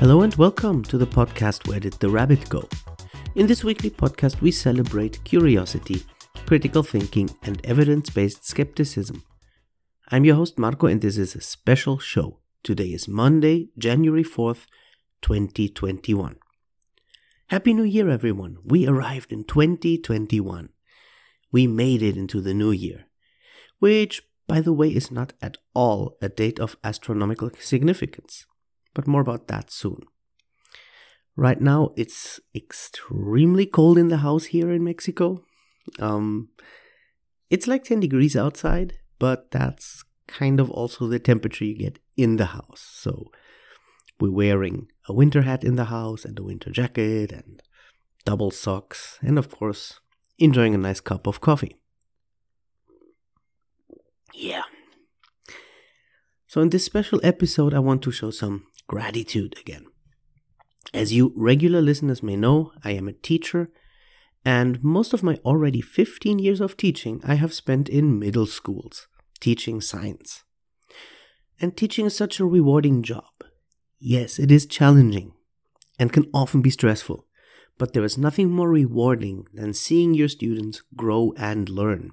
Hello and welcome to the podcast Where Did the Rabbit Go? In this weekly podcast, we celebrate curiosity, critical thinking, and evidence based skepticism. I'm your host, Marco, and this is a special show. Today is Monday, January 4th, 2021. Happy New Year, everyone! We arrived in 2021. We made it into the new year, which, by the way, is not at all a date of astronomical significance but more about that soon. Right now, it's extremely cold in the house here in Mexico. Um, it's like 10 degrees outside, but that's kind of also the temperature you get in the house. So we're wearing a winter hat in the house and a winter jacket and double socks, and of course, enjoying a nice cup of coffee. Yeah. So, in this special episode, I want to show some gratitude again. As you regular listeners may know, I am a teacher, and most of my already 15 years of teaching I have spent in middle schools, teaching science. And teaching is such a rewarding job. Yes, it is challenging and can often be stressful, but there is nothing more rewarding than seeing your students grow and learn.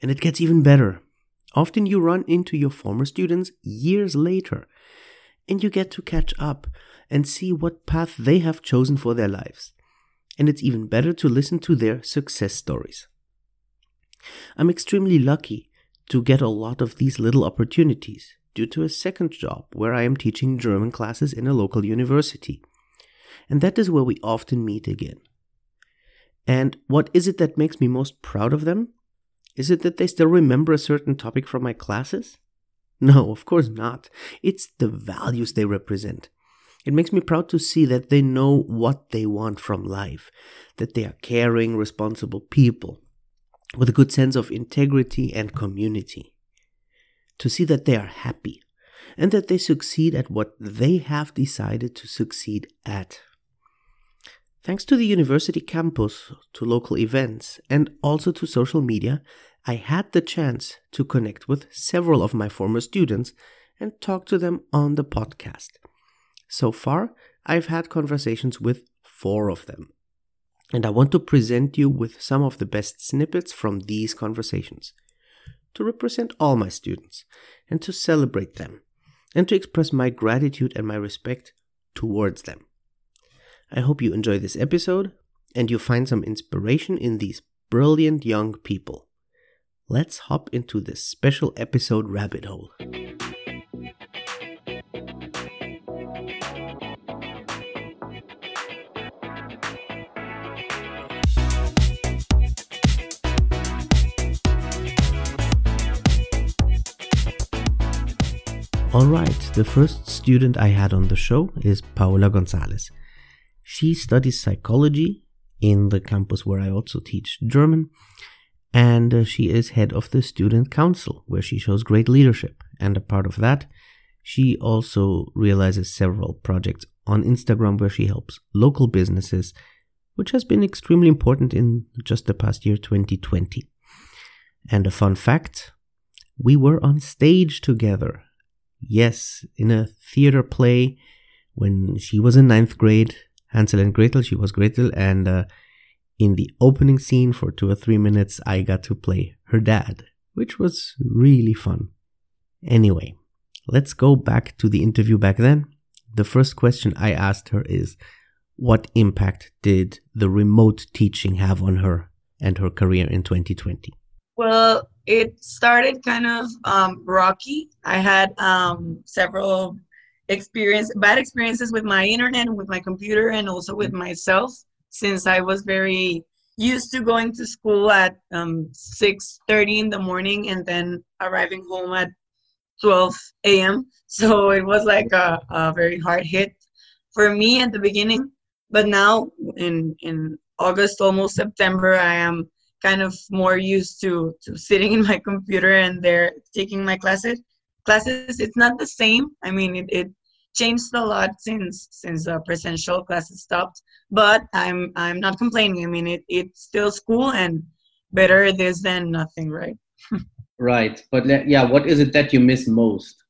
And it gets even better. Often you run into your former students years later and you get to catch up and see what path they have chosen for their lives. And it's even better to listen to their success stories. I'm extremely lucky to get a lot of these little opportunities due to a second job where I am teaching German classes in a local university. And that is where we often meet again. And what is it that makes me most proud of them? Is it that they still remember a certain topic from my classes? No, of course not. It's the values they represent. It makes me proud to see that they know what they want from life, that they are caring, responsible people with a good sense of integrity and community. To see that they are happy and that they succeed at what they have decided to succeed at. Thanks to the university campus, to local events, and also to social media, I had the chance to connect with several of my former students and talk to them on the podcast. So far, I've had conversations with four of them. And I want to present you with some of the best snippets from these conversations to represent all my students and to celebrate them and to express my gratitude and my respect towards them. I hope you enjoy this episode and you find some inspiration in these brilliant young people let's hop into this special episode rabbit hole. Alright, the first student I had on the show is Paola Gonzalez. She studies psychology in the campus where I also teach German and uh, she is head of the student council where she shows great leadership. And a part of that she also realizes several projects on instagram where she helps local businesses which has been extremely important in just the past year 2020 and a fun fact we were on stage together. Yes in a theater play when she was in ninth grade. Hansel and gretel she was gretel and uh, in the opening scene for two or three minutes, I got to play her dad, which was really fun. Anyway, let's go back to the interview back then. The first question I asked her is What impact did the remote teaching have on her and her career in 2020? Well, it started kind of um, rocky. I had um, several experience bad experiences with my internet, with my computer, and also with myself since I was very used to going to school at um, 6.30 in the morning and then arriving home at 12 a.m. So it was like a, a very hard hit for me at the beginning. But now in, in August, almost September, I am kind of more used to, to sitting in my computer and there taking my classes. Classes, it's not the same. I mean, it, it changed a lot since since the presential classes stopped but i'm i'm not complaining i mean it, it's still school and better this than nothing right right but yeah what is it that you miss most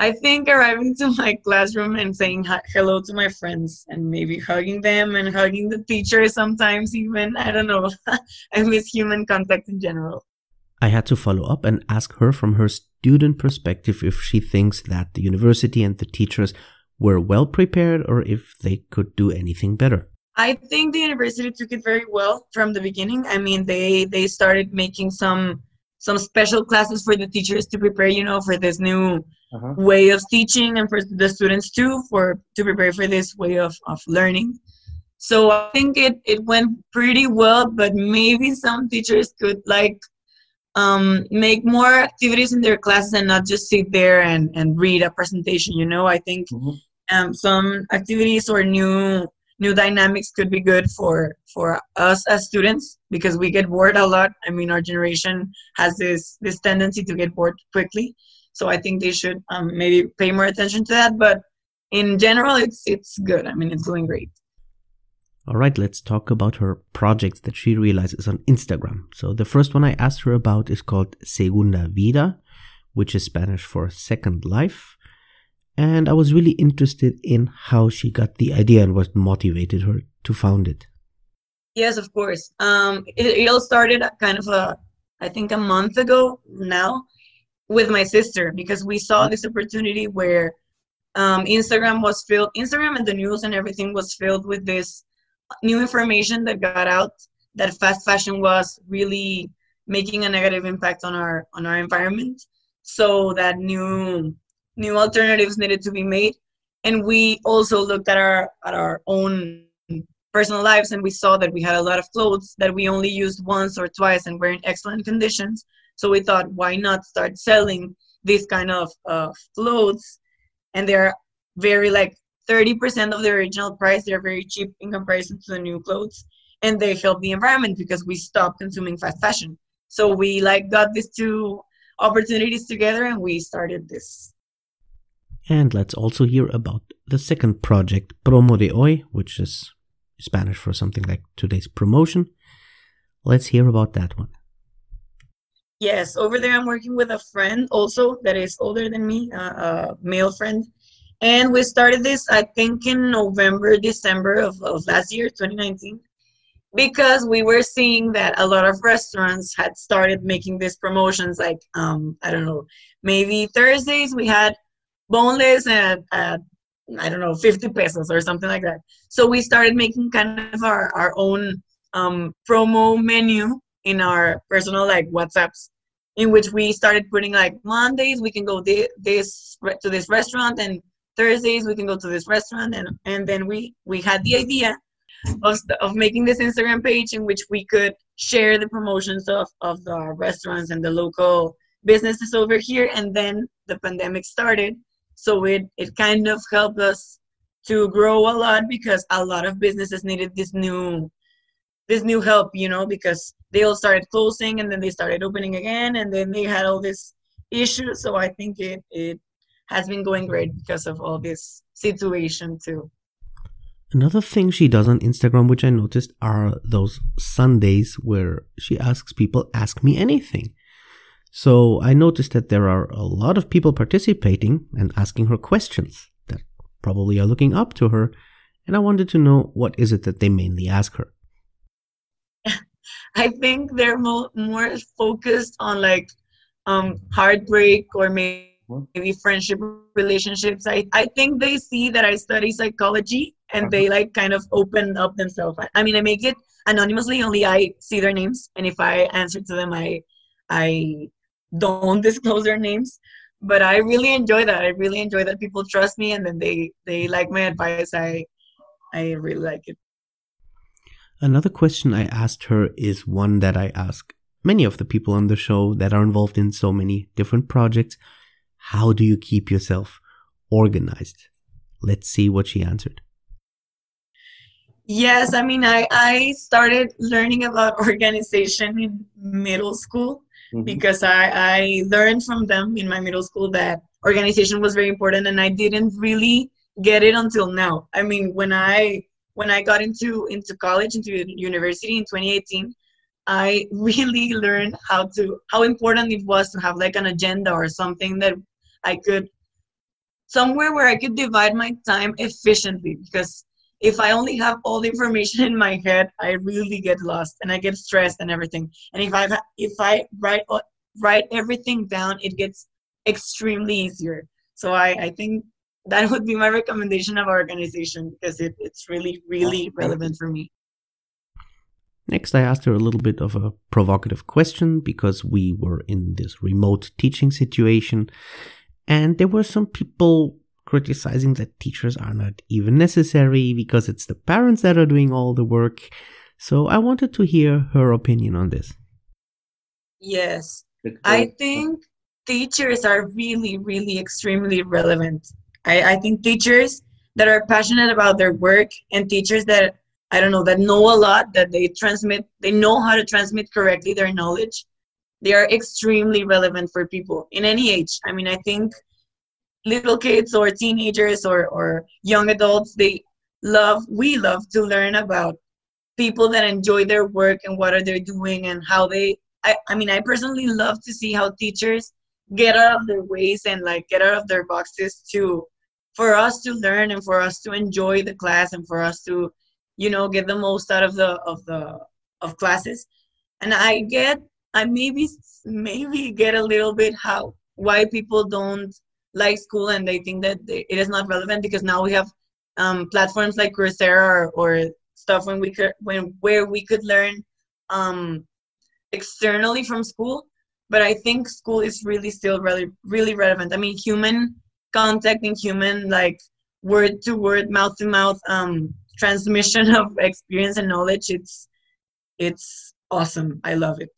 I think arriving to my classroom and saying hello to my friends and maybe hugging them and hugging the teacher sometimes even. I don't know. I miss human contact in general. I had to follow up and ask her from her student perspective if she thinks that the university and the teachers were well prepared or if they could do anything better. I think the university took it very well from the beginning. I mean, they they started making some some special classes for the teachers to prepare, you know, for this new uh-huh. way of teaching and for the students too, for to prepare for this way of, of learning. So I think it, it went pretty well, but maybe some teachers could like um, make more activities in their classes and not just sit there and, and read a presentation, you know. I think mm-hmm. um, some activities or new new dynamics could be good for for us as students because we get bored a lot. I mean our generation has this this tendency to get bored quickly. So i think they should um, maybe pay more attention to that. But in general it's it's good. I mean it's going great all right let's talk about her projects that she realizes on instagram so the first one i asked her about is called segunda vida which is spanish for second life and I was really interested in how she got the idea and what motivated her to found it. Yes, of course. Um, it, it all started kind of a, I think a month ago now, with my sister because we saw this opportunity where um, Instagram was filled, Instagram and the news and everything was filled with this new information that got out that fast fashion was really making a negative impact on our on our environment. So that new new alternatives needed to be made. And we also looked at our at our own personal lives and we saw that we had a lot of clothes that we only used once or twice and were in excellent conditions. So we thought why not start selling these kind of uh, clothes? And they're very like 30% of the original price they're very cheap in comparison to the new clothes and they help the environment because we stop consuming fast fashion so we like got these two opportunities together and we started this and let's also hear about the second project, Promo de Hoy, which is Spanish for something like today's promotion. Let's hear about that one. Yes, over there I'm working with a friend also that is older than me, uh, a male friend. And we started this, I think, in November, December of, of last year, 2019, because we were seeing that a lot of restaurants had started making these promotions. Like, um, I don't know, maybe Thursdays we had boneless at, at I don't know, 50 pesos or something like that. So we started making kind of our, our own um, promo menu in our personal like WhatsApps in which we started putting like Mondays we can go this, this to this restaurant and Thursdays we can go to this restaurant and and then we we had the idea of of making this Instagram page in which we could share the promotions of of the restaurants and the local businesses over here and then the pandemic started so it, it kind of helped us to grow a lot because a lot of businesses needed this new this new help, you know, because they all started closing and then they started opening again and then they had all this issues. So I think it it has been going great because of all this situation too. Another thing she does on Instagram, which I noticed, are those Sundays where she asks people, ask me anything. So I noticed that there are a lot of people participating and asking her questions that probably are looking up to her, and I wanted to know what is it that they mainly ask her. I think they're mo- more focused on like um, heartbreak or maybe, maybe friendship relationships. I, I think they see that I study psychology and they uh-huh. like kind of open up themselves. I, I mean, I make it anonymously. Only I see their names, and if I answer to them, I I don't disclose their names but i really enjoy that i really enjoy that people trust me and then they they like my advice i i really like it another question i asked her is one that i ask many of the people on the show that are involved in so many different projects how do you keep yourself organized let's see what she answered yes i mean i i started learning about organization in middle school mm-hmm. because I, I learned from them in my middle school that organization was very important and I didn't really get it until now. I mean, when I when I got into into college, into university in 2018, I really learned how to how important it was to have like an agenda or something that I could somewhere where I could divide my time efficiently because if I only have all the information in my head, I really get lost and I get stressed and everything. And if I if I write write everything down, it gets extremely easier. So I, I think that would be my recommendation of our organization because it, it's really, really relevant for me. Next, I asked her a little bit of a provocative question because we were in this remote teaching situation, and there were some people criticizing that teachers are not even necessary because it's the parents that are doing all the work. So I wanted to hear her opinion on this. Yes. I think teachers are really, really extremely relevant. I, I think teachers that are passionate about their work and teachers that I don't know that know a lot that they transmit they know how to transmit correctly their knowledge. They are extremely relevant for people in any age. I mean, I think little kids or teenagers or, or young adults they love we love to learn about people that enjoy their work and what are they doing and how they I, I mean i personally love to see how teachers get out of their ways and like get out of their boxes to for us to learn and for us to enjoy the class and for us to you know get the most out of the of the of classes and i get i maybe maybe get a little bit how why people don't like school and they think that it is not relevant because now we have um, platforms like Coursera or, or, stuff when we could when where we could learn um, externally from school. But I think school is really still really really relevant. I mean, human contact and human like word to word, mouth to mouth um, transmission of experience and knowledge. It's it's awesome. I love it.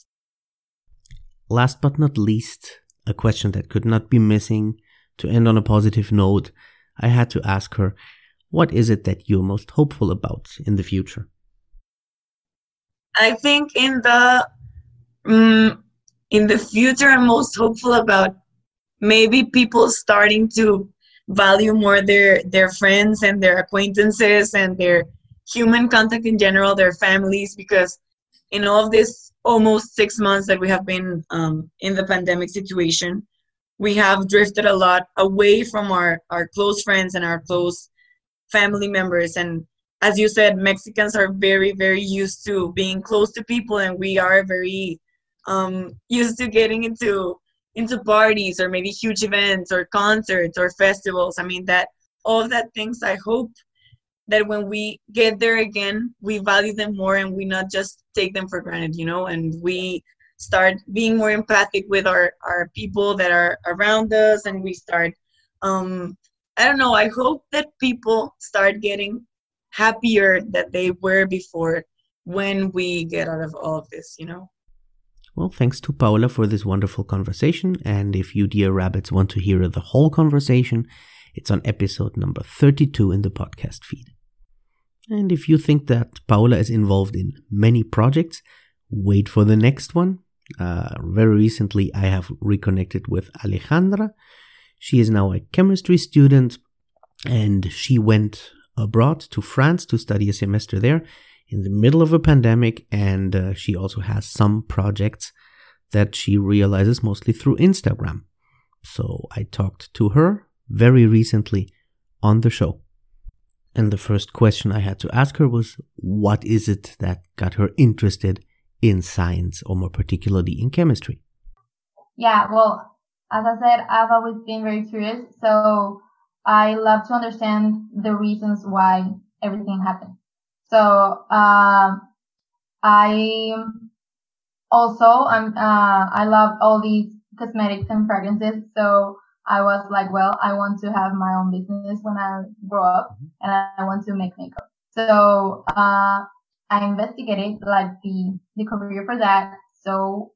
Last but not least, a question that could not be missing to end on a positive note, I had to ask her, what is it that you're most hopeful about in the future? I think in the um, in the future, I'm most hopeful about maybe people starting to value more their their friends and their acquaintances and their human contact in general, their families, because in all of this almost six months that we have been um, in the pandemic situation, we have drifted a lot away from our, our close friends and our close family members. And as you said, Mexicans are very, very used to being close to people, and we are very um, used to getting into into parties or maybe huge events or concerts or festivals. I mean that all of that things. I hope that when we get there again, we value them more and we not just take them for granted, you know, and we start being more empathic with our, our people that are around us and we start um, i don't know i hope that people start getting happier that they were before when we get out of all of this you know? Well thanks to Paola for this wonderful conversation. And if you dear rabbits want to hear the whole conversation it's on episode number 32 in the podcast feed and if you think that Paola is involved in many projects wait for the next one uh, very recently, I have reconnected with Alejandra. She is now a chemistry student and she went abroad to France to study a semester there in the middle of a pandemic. And uh, she also has some projects that she realizes mostly through Instagram. So I talked to her very recently on the show. And the first question I had to ask her was what is it that got her interested in science or more particularly in chemistry? Yeah, well, as I said, I've always been very curious. So I love to understand the reasons why everything happened. So, um, I also, I'm, uh, I love all these cosmetics and fragrances. So I was like, well, I want to have my own business when I grow up and I want to make makeup. So, uh, I investigated like the the career for that. So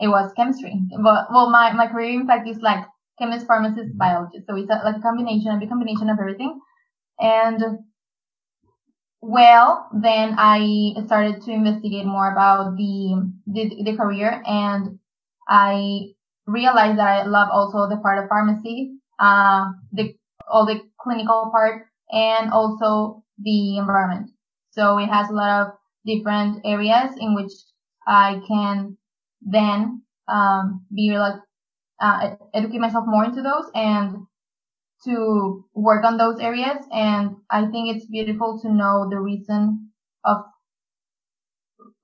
it was chemistry. But well, my my career in fact is like chemist, pharmacist, biologist. So it's a, like a combination, a big combination of everything. And well, then I started to investigate more about the the, the career, and I realized that I love also the part of pharmacy, uh, the all the clinical part, and also the environment. So it has a lot of different areas in which I can then um, be like uh, educate myself more into those and to work on those areas. And I think it's beautiful to know the reason of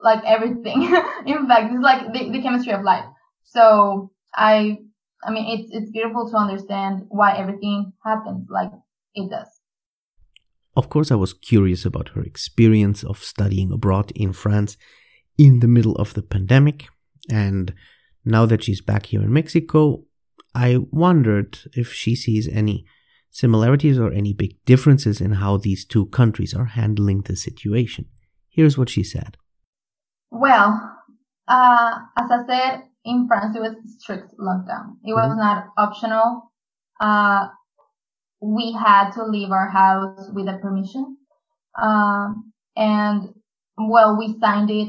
like everything. In fact, it's like the, the chemistry of life. So I, I mean, it's, it's beautiful to understand why everything happens like it does. Of course, I was curious about her experience of studying abroad in France in the middle of the pandemic. And now that she's back here in Mexico, I wondered if she sees any similarities or any big differences in how these two countries are handling the situation. Here's what she said. Well, uh, as I said, in France it was strict lockdown. It was mm-hmm. not optional. Uh, we had to leave our house with a permission. Um, and well, we signed it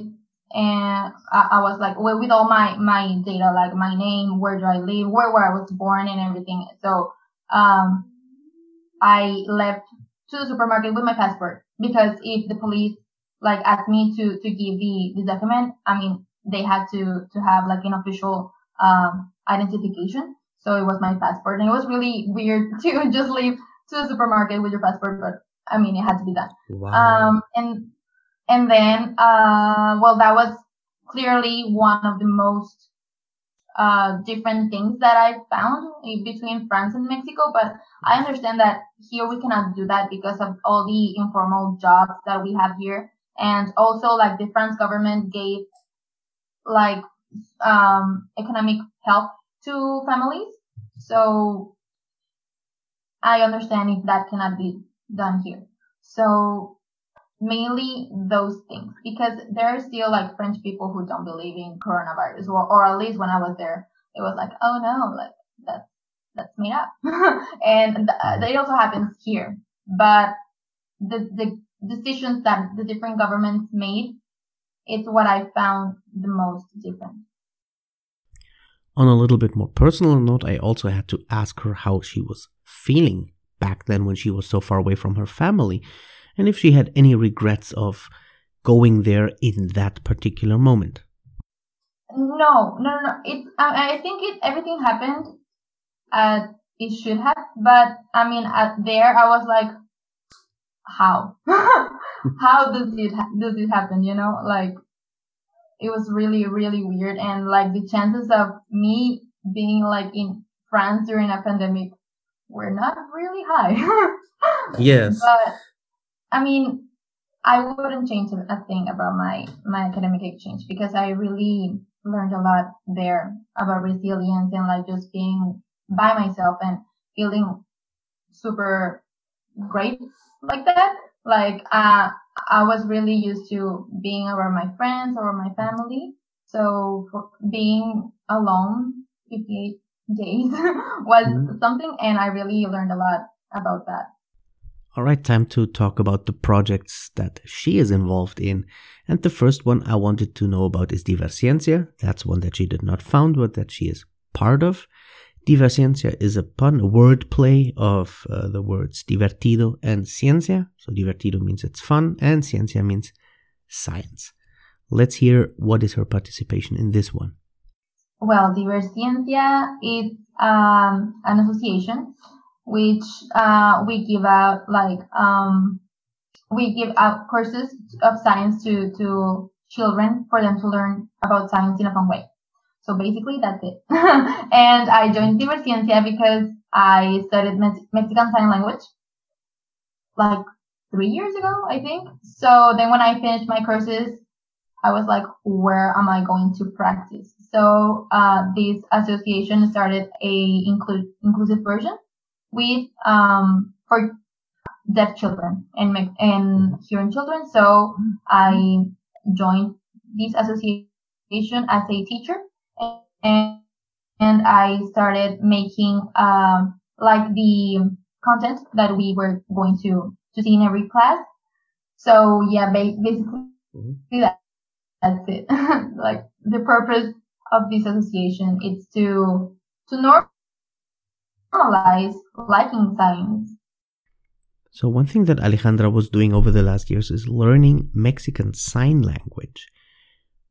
and I, I, was like, well, with all my, my data, like my name, where do I live, where, where I was born and everything. So, um, I left to the supermarket with my passport because if the police like asked me to, to give the, the document, I mean, they had to, to have like an official, um, identification. So it was my passport and it was really weird to just leave to the supermarket with your passport, but I mean, it had to be done. Wow. Um, and, and then, uh, well, that was clearly one of the most, uh, different things that I found between France and Mexico, but I understand that here we cannot do that because of all the informal jobs that we have here. And also like the France government gave like, um, economic help to families. So I understand if that cannot be done here. So mainly those things because there are still like French people who don't believe in coronavirus or, or at least when I was there, it was like, oh no, like that's, that's made up. and th- it also happens here, but the, the decisions that the different governments made, it's what I found the most different. On a little bit more personal note, I also had to ask her how she was feeling back then when she was so far away from her family, and if she had any regrets of going there in that particular moment. No, no, no. It. I, I think it. Everything happened as it should have, but I mean, at there, I was like, how? how does it does it happen? You know, like it was really, really weird. And like the chances of me being like in France during a pandemic were not really high. yes. But I mean, I wouldn't change a thing about my, my academic exchange because I really learned a lot there about resilience and like just being by myself and feeling super great like that. Like, uh, I was really used to being around my friends or my family. So being alone 58 days was mm-hmm. something and I really learned a lot about that. All right, time to talk about the projects that she is involved in. And the first one I wanted to know about is Diversciencia. That's one that she did not found, but that she is part of. Diversciencia is a pun, a word play of uh, the words divertido and ciencia. So divertido means it's fun and ciencia means science. Let's hear what is her participation in this one. Well, Diversciencia is um, an association which uh, we give out like um, we give out courses of science to to children for them to learn about science in a fun way. So basically that's it. and I joined Diversciencia because I studied Mexican Sign Language like three years ago, I think. So then when I finished my courses, I was like, where am I going to practice? So, uh, this association started a inclu- inclusive version with, um, for deaf children and, and hearing children. So I joined this association as a teacher and, and I started making um, like the content that we were going to to see in every class. So yeah, basically mm-hmm. that, that's it. like the purpose of this association is to to normalize liking science. So one thing that Alejandra was doing over the last years is learning Mexican sign language,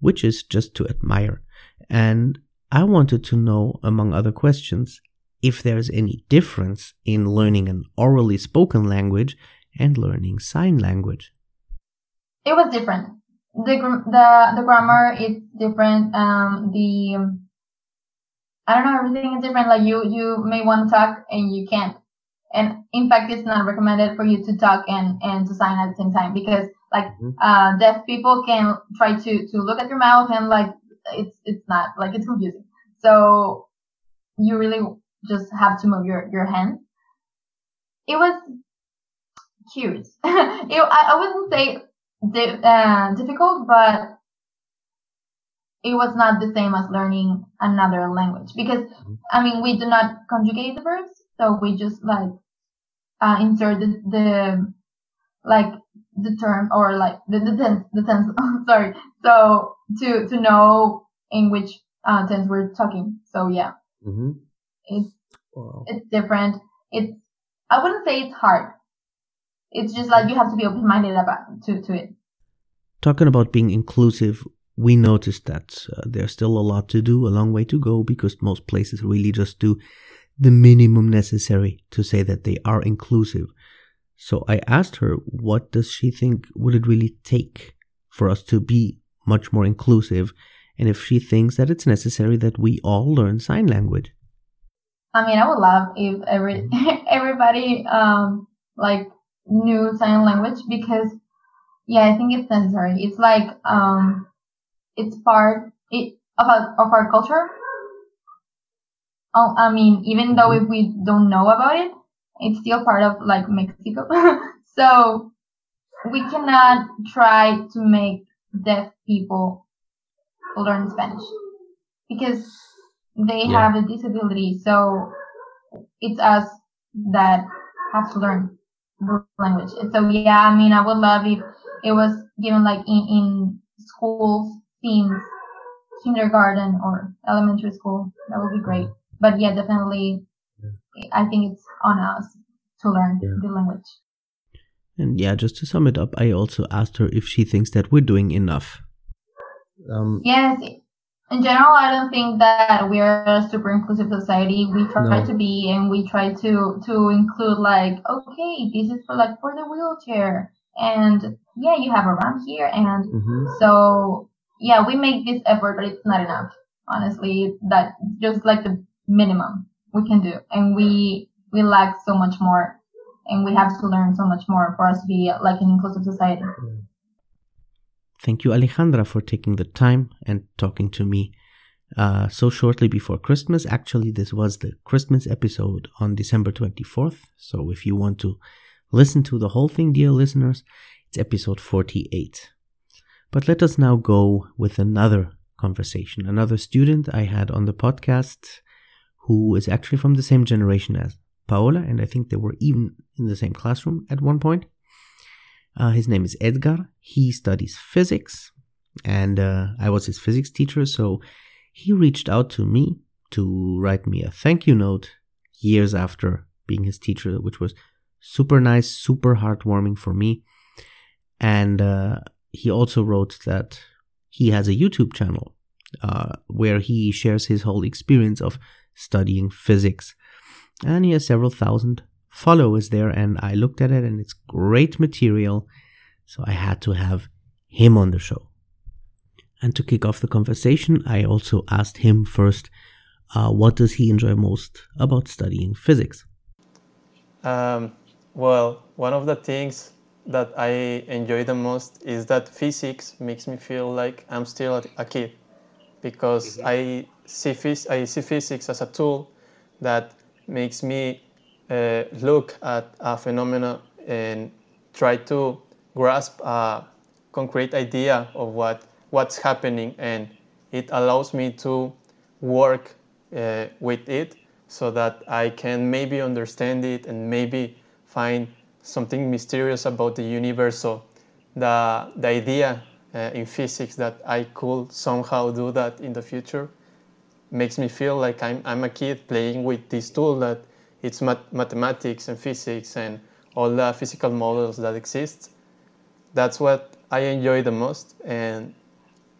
which is just to admire. And I wanted to know, among other questions, if there's any difference in learning an orally spoken language and learning sign language. It was different. The the the grammar is different. Um, the I don't know, everything is different. Like you you may want to talk and you can't. And in fact, it's not recommended for you to talk and and to sign at the same time because like mm-hmm. uh, deaf people can try to to look at your mouth and like it's it's not like it's confusing. So you really just have to move your your hand. It was cute. it, I, I wouldn't say di- uh, difficult, but it was not the same as learning another language because mm-hmm. I mean we do not conjugate the verbs, so we just like uh, insert the, the like the term or like the, the tense the tense sorry so to to know in which uh, tense we're talking so yeah mm-hmm. it's wow. it's different it's I wouldn't say it's hard it's just like you have to be open minded about to to it talking about being inclusive we noticed that uh, there's still a lot to do, a long way to go, because most places really just do the minimum necessary to say that they are inclusive. So I asked her, what does she think would it really take for us to be much more inclusive, and if she thinks that it's necessary that we all learn sign language. I mean, I would love if every everybody um like knew sign language because yeah, I think it's necessary. It's like um it's part it, of, our, of our culture. Oh, I mean, even though if we don't know about it, it's still part of like Mexico. so we cannot try to make deaf people learn Spanish because they yeah. have a disability. So it's us that have to learn the language. So yeah, I mean, I would love if it was given like in, in schools teens, kindergarten or elementary school. That would be great. But yeah, definitely, I think it's on us to learn yeah. the language. And yeah, just to sum it up, I also asked her if she thinks that we're doing enough. Um, yes, in general, I don't think that we're a super inclusive society. We try no. to be, and we try to to include like, okay, this is for like for the wheelchair, and yeah, you have a ramp here, and mm-hmm. so yeah, we make this effort, but it's not enough. Honestly, that just like the minimum we can do, and we we lack so much more, and we have to learn so much more for us to be like an inclusive society. Thank you, Alejandra, for taking the time and talking to me uh, so shortly before Christmas. Actually, this was the Christmas episode on December 24th. So if you want to listen to the whole thing, dear listeners, it's episode 48. But let us now go with another conversation. Another student I had on the podcast who is actually from the same generation as Paola, and I think they were even in the same classroom at one point. Uh, his name is Edgar. He studies physics, and uh, I was his physics teacher, so he reached out to me to write me a thank you note years after being his teacher, which was super nice, super heartwarming for me. And uh, he also wrote that he has a YouTube channel uh, where he shares his whole experience of studying physics. And he has several thousand followers there, and I looked at it and it's great material. So I had to have him on the show. And to kick off the conversation, I also asked him first uh, what does he enjoy most about studying physics? Um, well, one of the things that I enjoy the most is that physics makes me feel like I'm still a kid because mm-hmm. I see phys- I see physics as a tool that makes me uh, look at a phenomenon and try to grasp a concrete idea of what what's happening and it allows me to work uh, with it so that I can maybe understand it and maybe find something mysterious about the universe. So the, the idea uh, in physics that I could somehow do that in the future makes me feel like I'm, I'm a kid playing with this tool that it's mat- mathematics and physics and all the physical models that exist. That's what I enjoy the most, and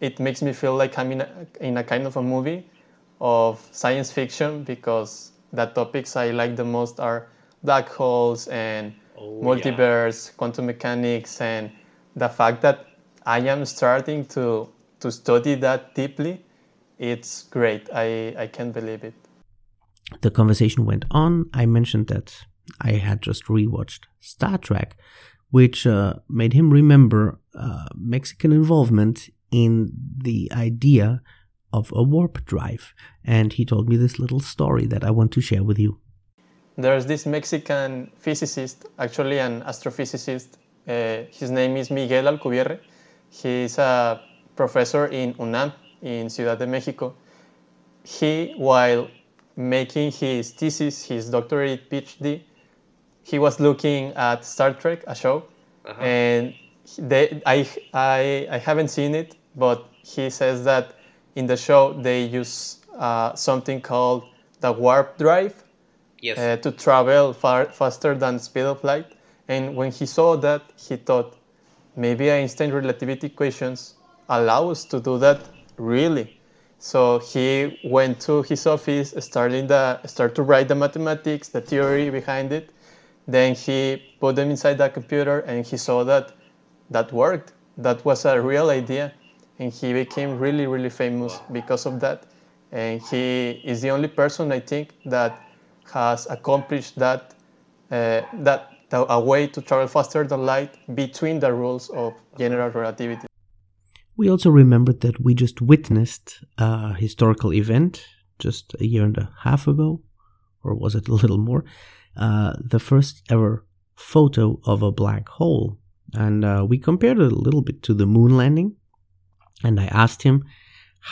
it makes me feel like I'm in a, in a kind of a movie of science fiction because the topics I like the most are black holes and Oh, multiverse, quantum mechanics, and the fact that I am starting to to study that deeply, it's great. I, I can't believe it. The conversation went on. I mentioned that I had just rewatched Star Trek, which uh, made him remember uh, Mexican involvement in the idea of a warp drive. And he told me this little story that I want to share with you. There's this Mexican physicist, actually an astrophysicist. Uh, his name is Miguel Alcubierre. He's a professor in UNAM in Ciudad de Mexico. He, while making his thesis, his doctorate PhD, he was looking at Star Trek, a show, Uh-huh. and they, I, I, I haven't seen it, but he says that in the show they use uh, something called the warp drive Yes. uh, to travel far faster than speed of light. And when he saw that, he thought maybe Einstein relativity equations allow us to do that really. So he went to his office, starting the start to write the mathematics, the theory behind it. Then he put them inside the computer, and he saw that that worked. That was a real idea, and he became really, really famous because of that. And he is the only person I think that has accomplished that uh, that a way to travel faster than light between the rules of general relativity. We also remembered that we just witnessed a historical event just a year and a half ago, or was it a little more? Uh, the first ever photo of a black hole. And uh, we compared it a little bit to the moon landing. And I asked him,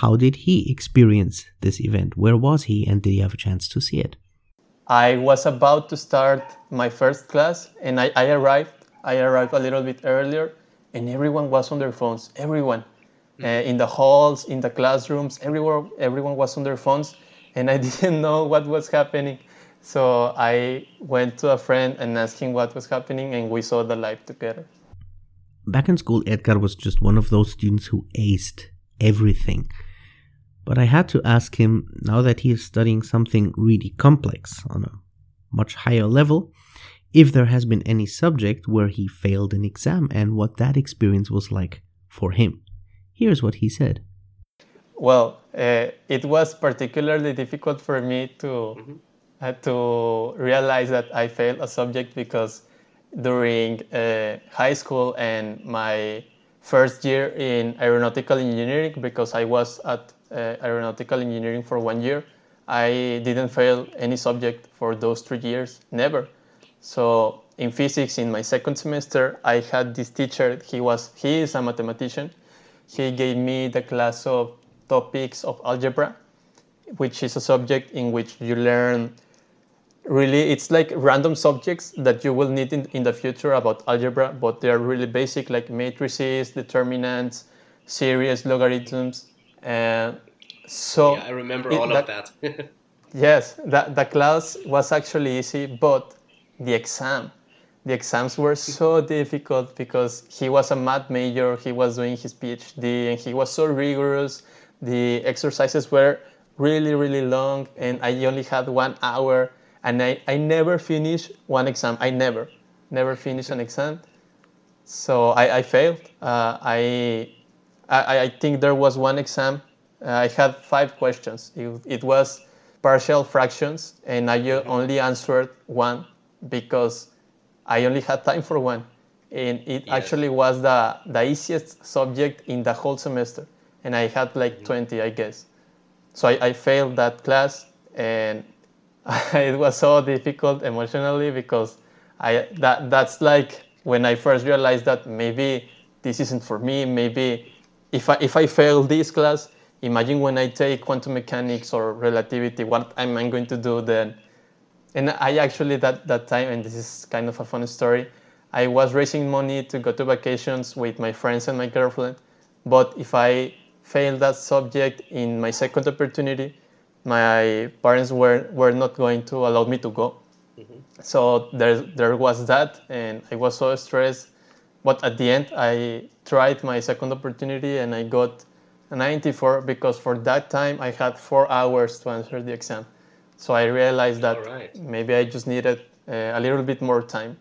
how did he experience this event? Where was he? And did he have a chance to see it? I was about to start my first class, and I, I arrived. I arrived a little bit earlier, and everyone was on their phones. Everyone, uh, in the halls, in the classrooms, everywhere, everyone was on their phones, and I didn't know what was happening. So I went to a friend and asked him what was happening, and we saw the live together. Back in school, Edgar was just one of those students who aced everything. But I had to ask him, now that he is studying something really complex on a much higher level, if there has been any subject where he failed an exam and what that experience was like for him. Here's what he said. Well, uh, it was particularly difficult for me to uh, to realize that I failed a subject because during uh, high school and my first year in aeronautical engineering, because I was at uh, aeronautical engineering for one year, I didn't fail any subject for those three years, never. So in physics, in my second semester, I had this teacher. He was he is a mathematician. He gave me the class of topics of algebra, which is a subject in which you learn really it's like random subjects that you will need in, in the future about algebra but they're really basic like matrices determinants series logarithms and so yeah, I remember it- of that. Yes, that the class was actually easy, but the exam, the exams were so difficult because he was a math major, he was doing his PhD, and he was so rigorous. The exercises were really, really long, and I only had one hour, and I, I never finished one exam. I never, never finished an exam. So I, I failed. Uh, I, I, I think there was one exam. Uh, I had five questions. It, it was partial fractions, and I uh, only answered one because I only had time for one. And it actually was the, the easiest subject in the whole semester. And I had like mm-hmm. 20, I guess. So I, I failed that class, and it was so difficult emotionally because I that that's like when I first realized that maybe this isn't for me. Maybe if I if I fail this class, imagine when I take quantum mechanics or relativity, what am I going to do then? And I actually that that time, and this is kind of a fun story. I was raising money to go to vacations with my friends and my girlfriend, but if I failed that subject in my second opportunity, my parents were, were not going to allow me to go. Mm-hmm. So there, there was that, and I was so stressed. But at the end, I tried my second opportunity and I got a 94 because for that time I had four hours to answer the exam. So I realized that Alright. maybe I just needed uh, a little bit more time.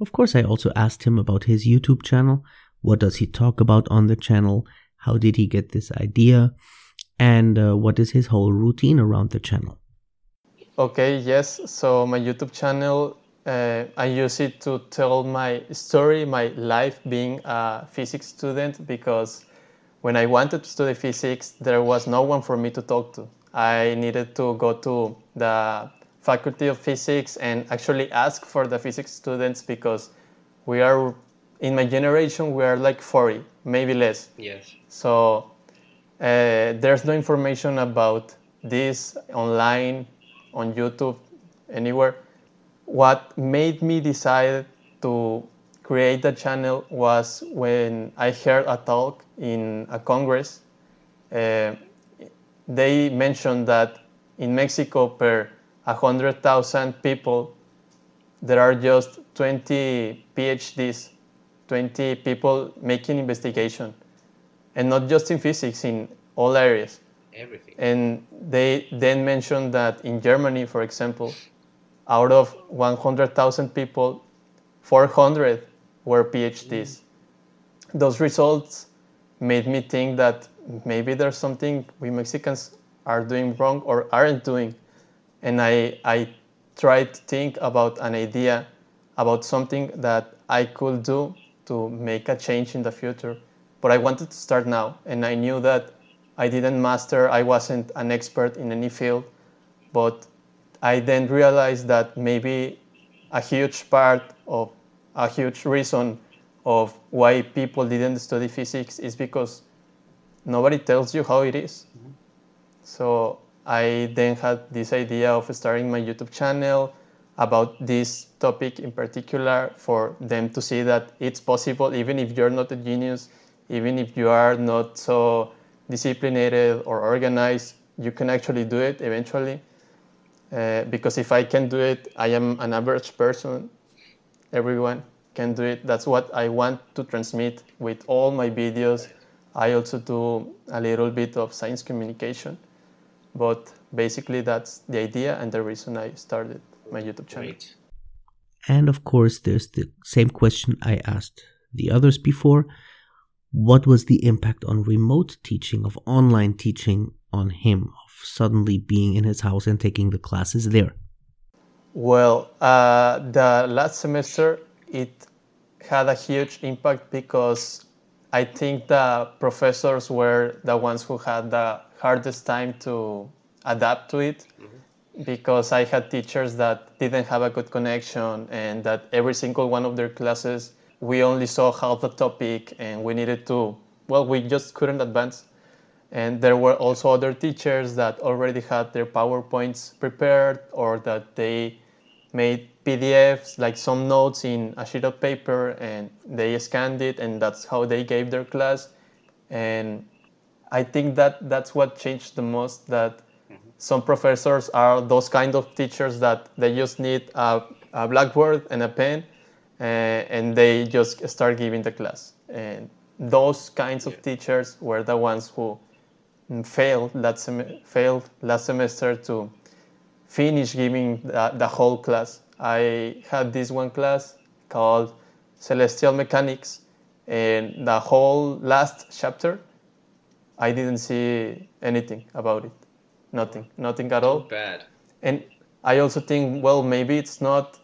Of course, I also asked him about his YouTube channel. What does he talk about on the channel? How did he get this idea? And uh, what is his whole routine around the channel? Okay, yes. So my YouTube channel, uh, I use it to tell my story, my life being a physics student, because when I wanted to study physics, there was no one for me to talk to. I needed to go to the faculty of physics and actually ask for the physics students because we are, in my generation, we are like 40, maybe less. Yes. So uh, there's no information about this online, on YouTube, anywhere. What made me decide to create the channel was when I heard a talk in a congress. Uh, they mentioned that in Mexico, per 100,000 people, there are just 20 PhDs, 20 people making investigation and not just in physics, in all areas. Everything. And they then mentioned that in Germany, for example, out of 100,000 people, 400 were PhDs. Mm. Those results made me think that maybe there's something we Mexicans are doing wrong or aren't doing. And I, I tried to think about an idea, about something that I could do to make a change in the future. But I wanted to start now, and I knew that I didn't master, I wasn't an expert in any field, but I then realized that maybe a huge part of a huge reason of why people didn't study physics is because nobody tells you how it is. So I then had this idea of starting my YouTube channel about this topic in particular for them to see that it's possible even if you're not a genius, even if you are not so disciplined or organized, you can actually do it eventually. Uh, because if I can do it, I am an average person. Everyone can do it. That's what I want to transmit with all my videos. I also do a little bit of science communication, but basically that's the idea and the reason I started my YouTube channel. Great. And of course, there's the same question I asked the others before. What was the impact on remote teaching, of online teaching on him, of suddenly being in his house and taking the classes there? Well, uh, the last semester it had a huge impact because I think the professors were the ones who had the hardest time to adapt to it mm-hmm. because I had teachers that didn't have a good connection and that every single one of their classes we only saw half the topic and we needed to well we just couldn't advance. And there were also other teachers that already had their powerpoints prepared or that they made pdfs like some notes in a sheet of paper and they scanned it and that's how they gave their class. And i think that that's what changed the most that some professors are those kind of teachers that they just need a, a blackboard and a pen uh, and they just start giving the class. And those kinds of teachers were the ones who mm, failed that sem- failed last semester to finish giving the, the whole class. I had this one class called Celestial Mechanics, and the whole last chapter, I didn't see anything about it. Nothing, nothing at all. Bad. And I also think, well, maybe it's not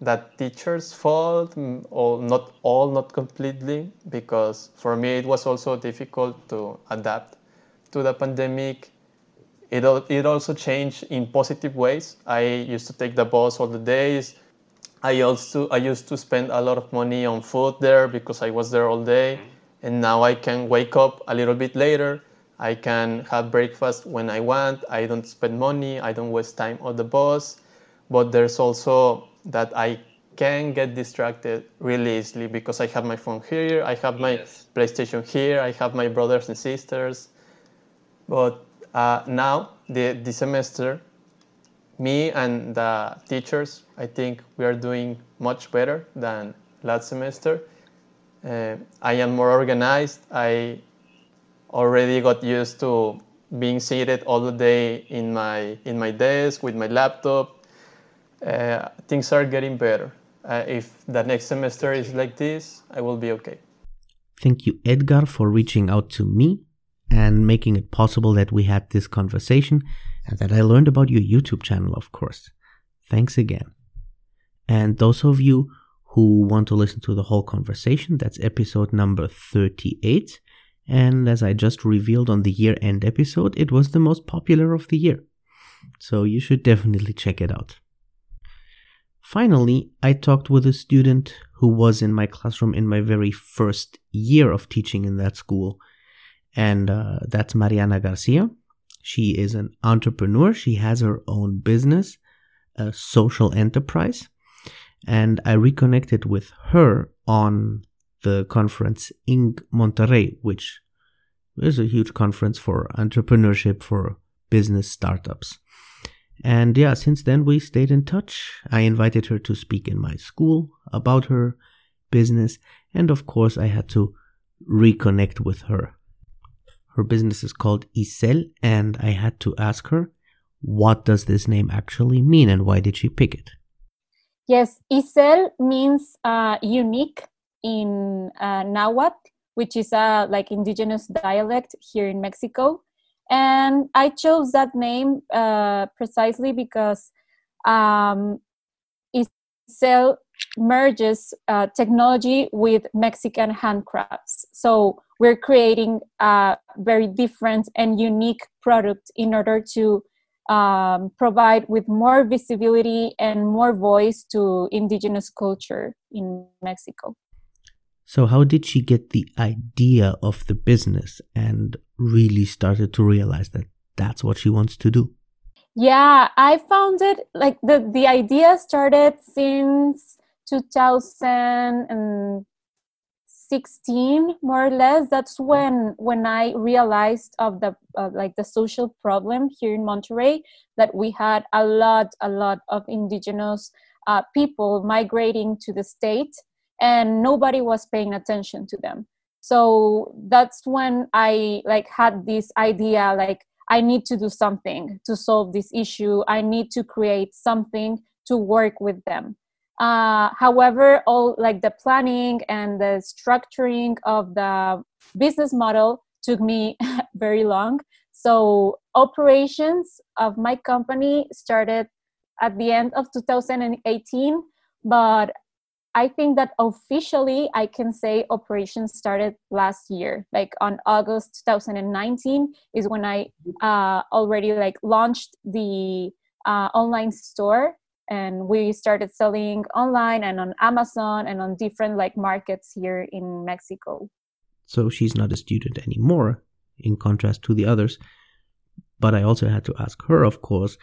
that teacher's fault, mm, or not all, not completely, because for me it was also difficult to adapt to the pandemic. It, it also changed in positive ways. I used to take the bus all the days. I also I used to spend a lot of money on food there because I was there all day, mm-hmm. and now I can wake up a little bit later. I can have breakfast when I want. I don't spend money. I don't waste time on the bus. But there's also that I can get distracted really easily because I have my phone here. I have my Yes. PlayStation here. I have my brothers and sisters. But uh, now the the semester, me and the teachers, I think we are doing much better than last semester. Uh, I am more organized. I already got used to being seated all the day in my in my desk with my laptop. Uh, things are getting better. Uh, if the next semester is like this, I will be okay. Thank you, Edgar, for reaching out to me and making it possible that we had this conversation and that I learned about your YouTube channel, of course. Thanks again. And those of you who want to listen to the whole conversation, that's episode number 38. And as I just revealed on the year end episode, it was the most popular of the year. So you should definitely check it out. Finally, I talked with a student who was in my classroom in my very first year of teaching in that school. And uh, that's Mariana Garcia. She is an entrepreneur. She has her own business, a social enterprise. And I reconnected with her on the conference in Monterrey, which is a huge conference for entrepreneurship for business startups. And yeah, since then we stayed in touch. I invited her to speak in my school about her business, and of course, I had to reconnect with her. Her business is called Isel, and I had to ask her, what does this name actually mean and why did she pick it? Yes, Isel means uh, unique in uh, Nahuatl, which is a like indigenous dialect here in Mexico and I chose that name uh, precisely because um, Isel merges uh, technology with Mexican handcrafts. So we're creating a very different and unique product in order to um, provide with more visibility and more voice to indigenous culture in Mexico. So, how did she get the idea of the business and really started to realize that that's what she wants to do? Yeah, I found it like the the idea started since 2016 more or less that's when when i realized of the uh, like the social problem here in monterrey that we had a lot a lot of indigenous uh, people migrating to the state and nobody was paying attention to them. So that's when i like had this idea like i need to do something to solve this issue. I need to create something to work with them uh, however all like the planning and the structuring of the business model took me very long. So operations of my company started at the end of 2018 but I think that officially I can say operations started last year, like on August 2019 is when I uh, already like launched the uh, online store and we started selling online and on Amazon and on different like markets here in Mexico. So she's not a student anymore, in contrast to the others. But I also had to ask her, of course,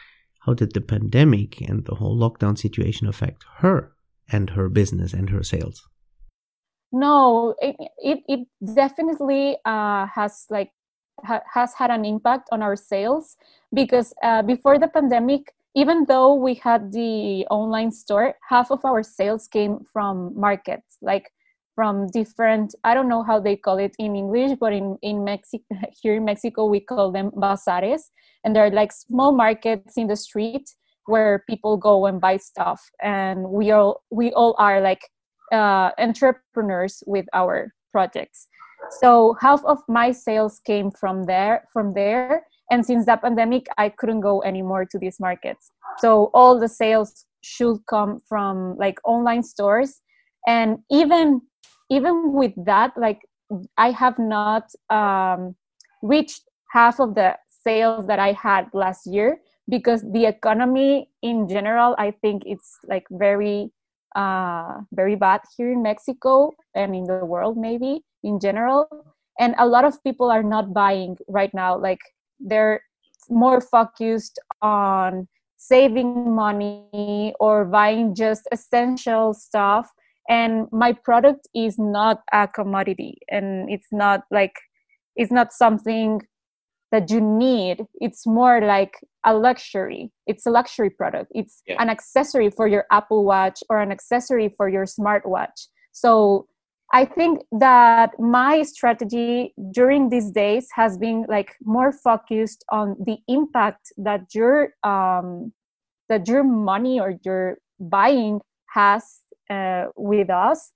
how did the pandemic and the whole lockdown situation affect her? and her business and her sales no it it, it definitely uh, has like ha- has had an impact on our sales because uh, before the pandemic even though we had the online store half of our sales came from markets like from different i don't know how they call it in english but in in mexico here in mexico we call them bazares. And they're like small markets in the street where people go and buy stuff. And we all we all are like uh, entrepreneurs with our projects. So half of my sales came from there from there and since the pandemic i couldn't go anymore to these markets. So all the sales should come from like online stores. And even even with that like i have not um, reached half of the sales that i had last year because the economy in general i think it's like very uh, very bad here in mexico and in the world maybe in general. And a lot of people are not buying right now. Like they're more focused on saving money or buying just essential stuff. And my product is not a commodity and it's not like it's not something that you need. It's more like a luxury. It's a luxury product. It's yeah. an accessory for your apple watch or an accessory for your smartwatch. So I think that my strategy during these days has been like more focused on the impact that your um, that your money or your buying has uh, with us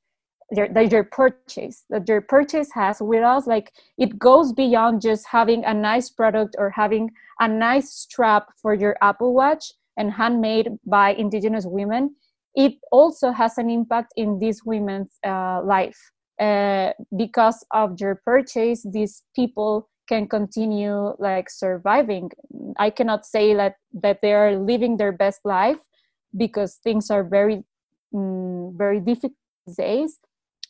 your, that your purchase that your purchase has with us. Like it goes beyond just having a nice product or having a nice strap for your apple watch and handmade by indigenous women it also has an impact in these women's uh, life uh, because of your purchase these people can continue like surviving. I cannot say that that they are living their best life because things are very mm, very difficult days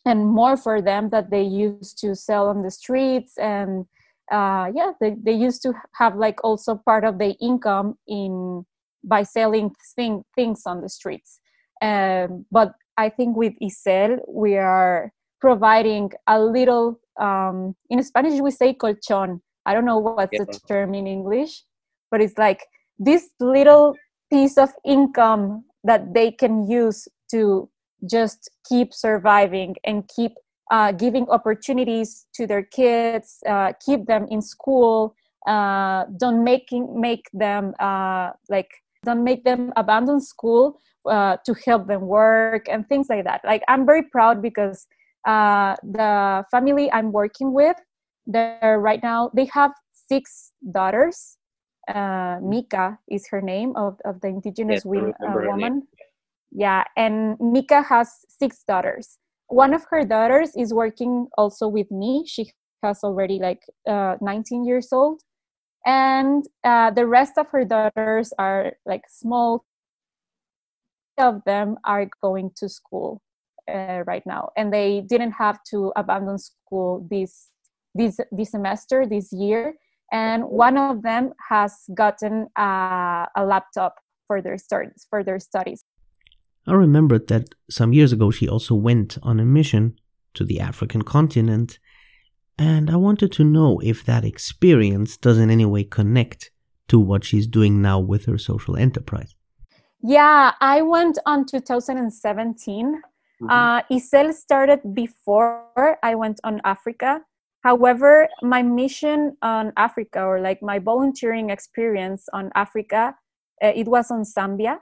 and more for them that they used to sell on the streets and uh, yeah they, they used to have like also part of the income in by selling thing, things on the streets um, but i think with isel we are providing a little um, in spanish we say colchon i don't know what's yeah. the term in english but it's like this little piece of income that they can use to just keep surviving and keep uh, giving opportunities to their kids uh, keep them in school uh, don't making make them uh, like don't make them abandon school uh, to help them work and things like that. Like i'm very proud because uh, the family i'm working with they're right now they have six daughters. Mika is her name of, of the indigenous women, woman. Yeah and mika has six daughters. One of her daughters is working also with me. She has already like uh, 19 years old. And uh, the rest of her daughters are like small of them are going to school uh, right now. And they didn't have to abandon school this this this semester this year. And one of them has gotten uh, a laptop for their studies for their studies. I remembered that some years ago she also went on a mission to the African continent, and I wanted to know if that experience does in any way connect to what she's doing now with her social enterprise. Yeah, I went on 2017. Mm-hmm. Uh, Isel started before I went on Africa. However, my mission on Africa, or like my volunteering experience on Africa, uh, it was on Zambia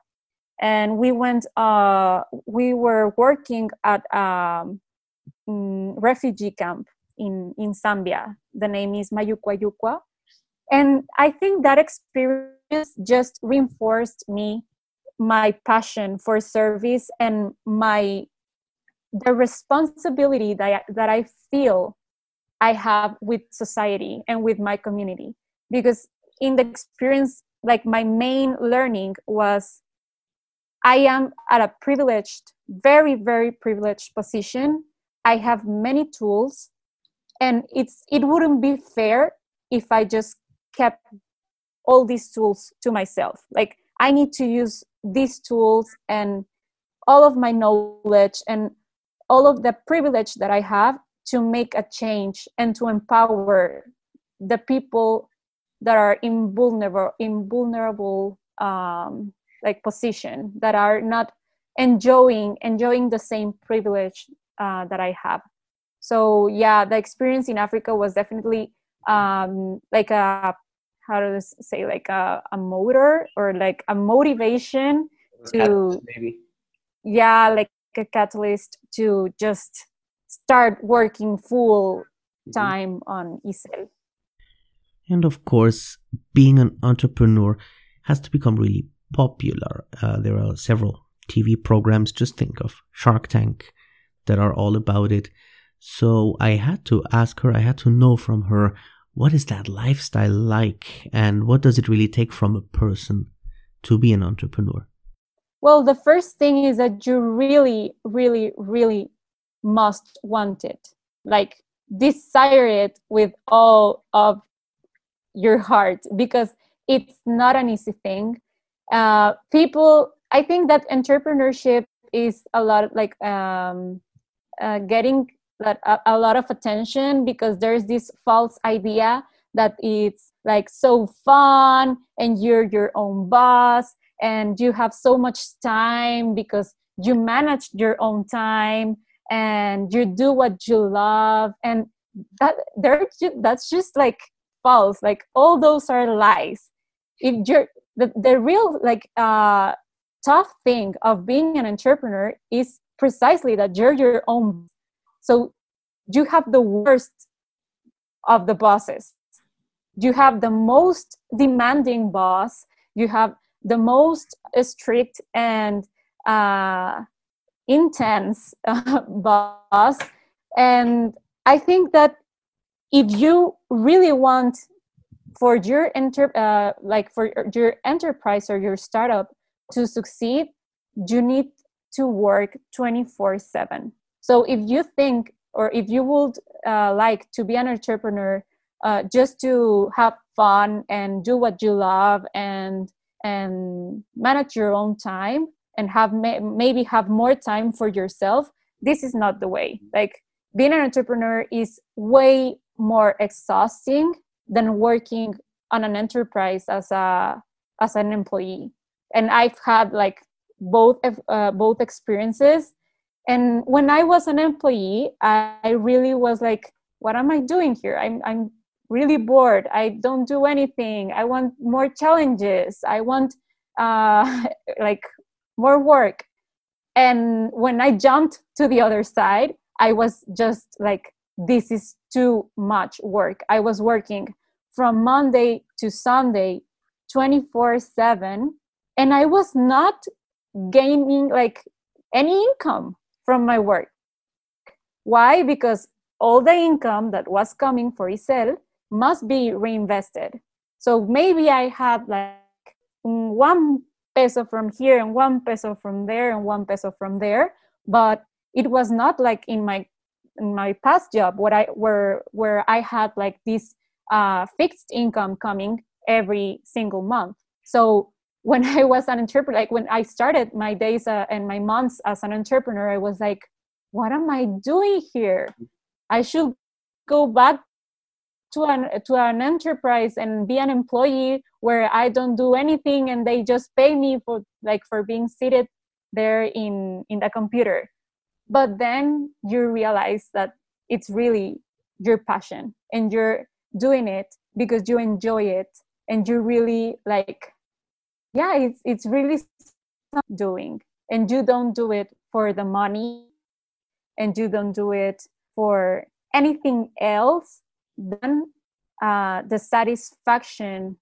and we went uh, we were working at a um, mm, refugee camp in in zambia the name is Mayukwayukwa and i think that experience just reinforced me my passion for service and my the responsibility that I, that I feel I have with society and with my community because in the experience like my main learning was I am at a privileged, very, very privileged position. I have many tools, and it's it wouldn't be fair if I just kept all these tools to myself. Like I need to use these tools and all of my knowledge and all of the privilege that I have to make a change and to empower the people that are invulnerable, invulnerable um, like position that are not enjoying enjoying the same privilege uh, that I have. So yeah, the experience in Africa was definitely um, like a how to say like a, a motor or like a motivation to maybe yeah like a catalyst to just start working full mm-hmm. time mm-hmm. on Isel. And of course, being an entrepreneur has to become really popular. Uh, there are several TV programs, just think of Shark Tank, that are all about it. So I had to ask her, I had to know from her, what is that lifestyle like and what does it really take from a person to be an entrepreneur? Well, the first thing is that you really, really, really must want it. Like, desire it with all of your heart because it's not an easy thing uh, people i think that entrepreneurship is a lot of like um, uh, getting that a, a, lot of attention because there's this false idea that it's like so fun and you're your own boss and you have so much time because you manage your own time and you do what you love and that they're that's just like false. Like all those are lies. If you're the, the real like uh tough thing of being an entrepreneur is precisely that you're your own so you have the worst of the bosses? You have the most demanding boss? You have the most strict and uh, intense uh, boss. And i think that if you really want for your enter uh, like for your enterprise or your startup to succeed you need to work 24 7 so if you think or if you would uh, like to be an entrepreneur uh, just to have fun and do what you love and and manage your own time and have may- maybe have more time for yourself this is not the way. Like being an entrepreneur is way more exhausting than working on an enterprise as a as an employee. And i've had like both uh, both experiences and when i was an employee i really was like what am i doing here? I'm i'm really bored. I don't do anything. I want more challenges. I want uh like more work. And when i jumped to the other side i was just like this is too much work. I was working from monday to sunday 24 7 and i was not gaining like any income from my work why because all the income that was coming for Isel must be reinvested. So maybe I had like one peso from here and one peso from there and one peso from there, but it was not like in my in my past job what I where where I had like this uh, fixed income coming every single month. So when I was an entrepreneur, like when I started my days uh, and my months as an entrepreneur, I was like, what am I doing here? I should go back to an to an enterprise and be an employee where I don't do anything and they just pay me for like for being seated there in in the computer. But then you realize that it's really your passion and you're doing it because you enjoy it and you really like yeah it's it's really doing. And you don't do it for the money. And you don't do it for anything else than uh, the satisfaction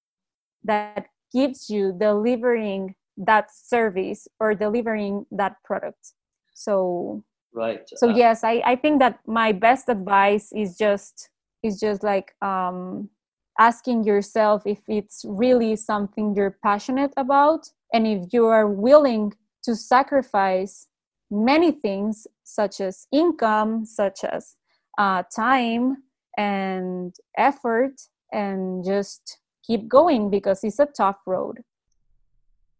that gives you delivering that service or delivering that product. So right. so uh, yes I, I think that my best advice is just is just like um asking yourself if it's really something you're passionate about and if you are willing to sacrifice many things such as income such as uh, time and effort and just keep going because it's a tough road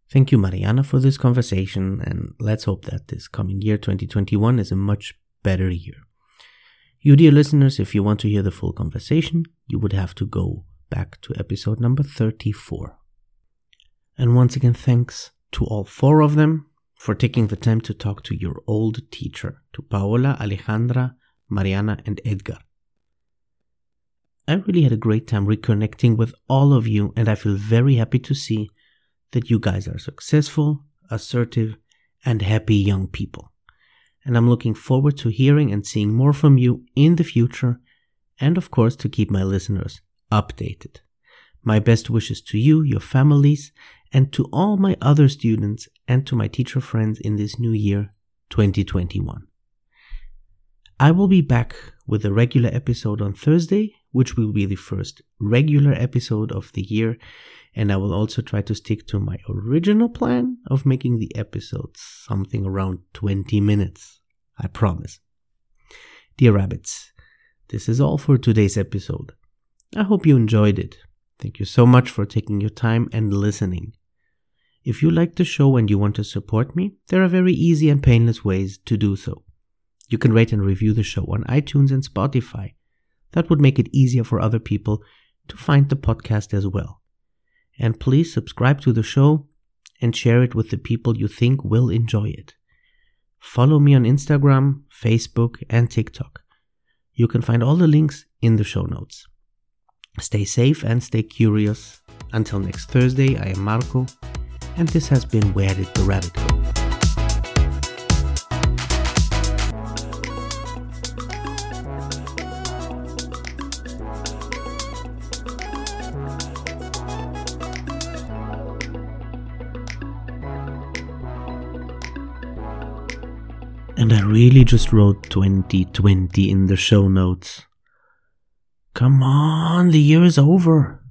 Thank you, Mariana, for this conversation, and let's hope that this coming year, 2021, is a much better year. You, dear listeners, if you want to hear the full conversation, you would have to go back to episode number 34. And once again, thanks to all four of them for taking the time to talk to your old teacher, to Paola, Alejandra, Mariana, and Edgar. I really had a great time reconnecting with all of you, and I feel very happy to see that you guys are successful, assertive, and happy young people. And I'm looking forward to hearing and seeing more from you in the future, and of course, to keep my listeners updated. My best wishes to you, your families, and to all my other students and to my teacher friends in this new year, 2021. I will be back with a regular episode on Thursday, which will be the first regular episode of the year, and I will also try to stick to my original plan of making the episodes something around 20 minutes. I promise. Dear rabbits, this is all for today's episode. I hope you enjoyed it. Thank you so much for taking your time and listening. If you like the show and you want to support me, there are very easy and painless ways to do so. You can rate and review the show on iTunes and Spotify. That would make it easier for other people to find the podcast as well. And please subscribe to the show and share it with the people you think will enjoy it. Follow me on Instagram, Facebook, and TikTok. You can find all the links in the show notes. Stay safe and stay curious. Until next Thursday, I am Marco, and this has been Where Did the Rabbit Go? And I really just wrote 2020 in the show notes. Come on, the year is over.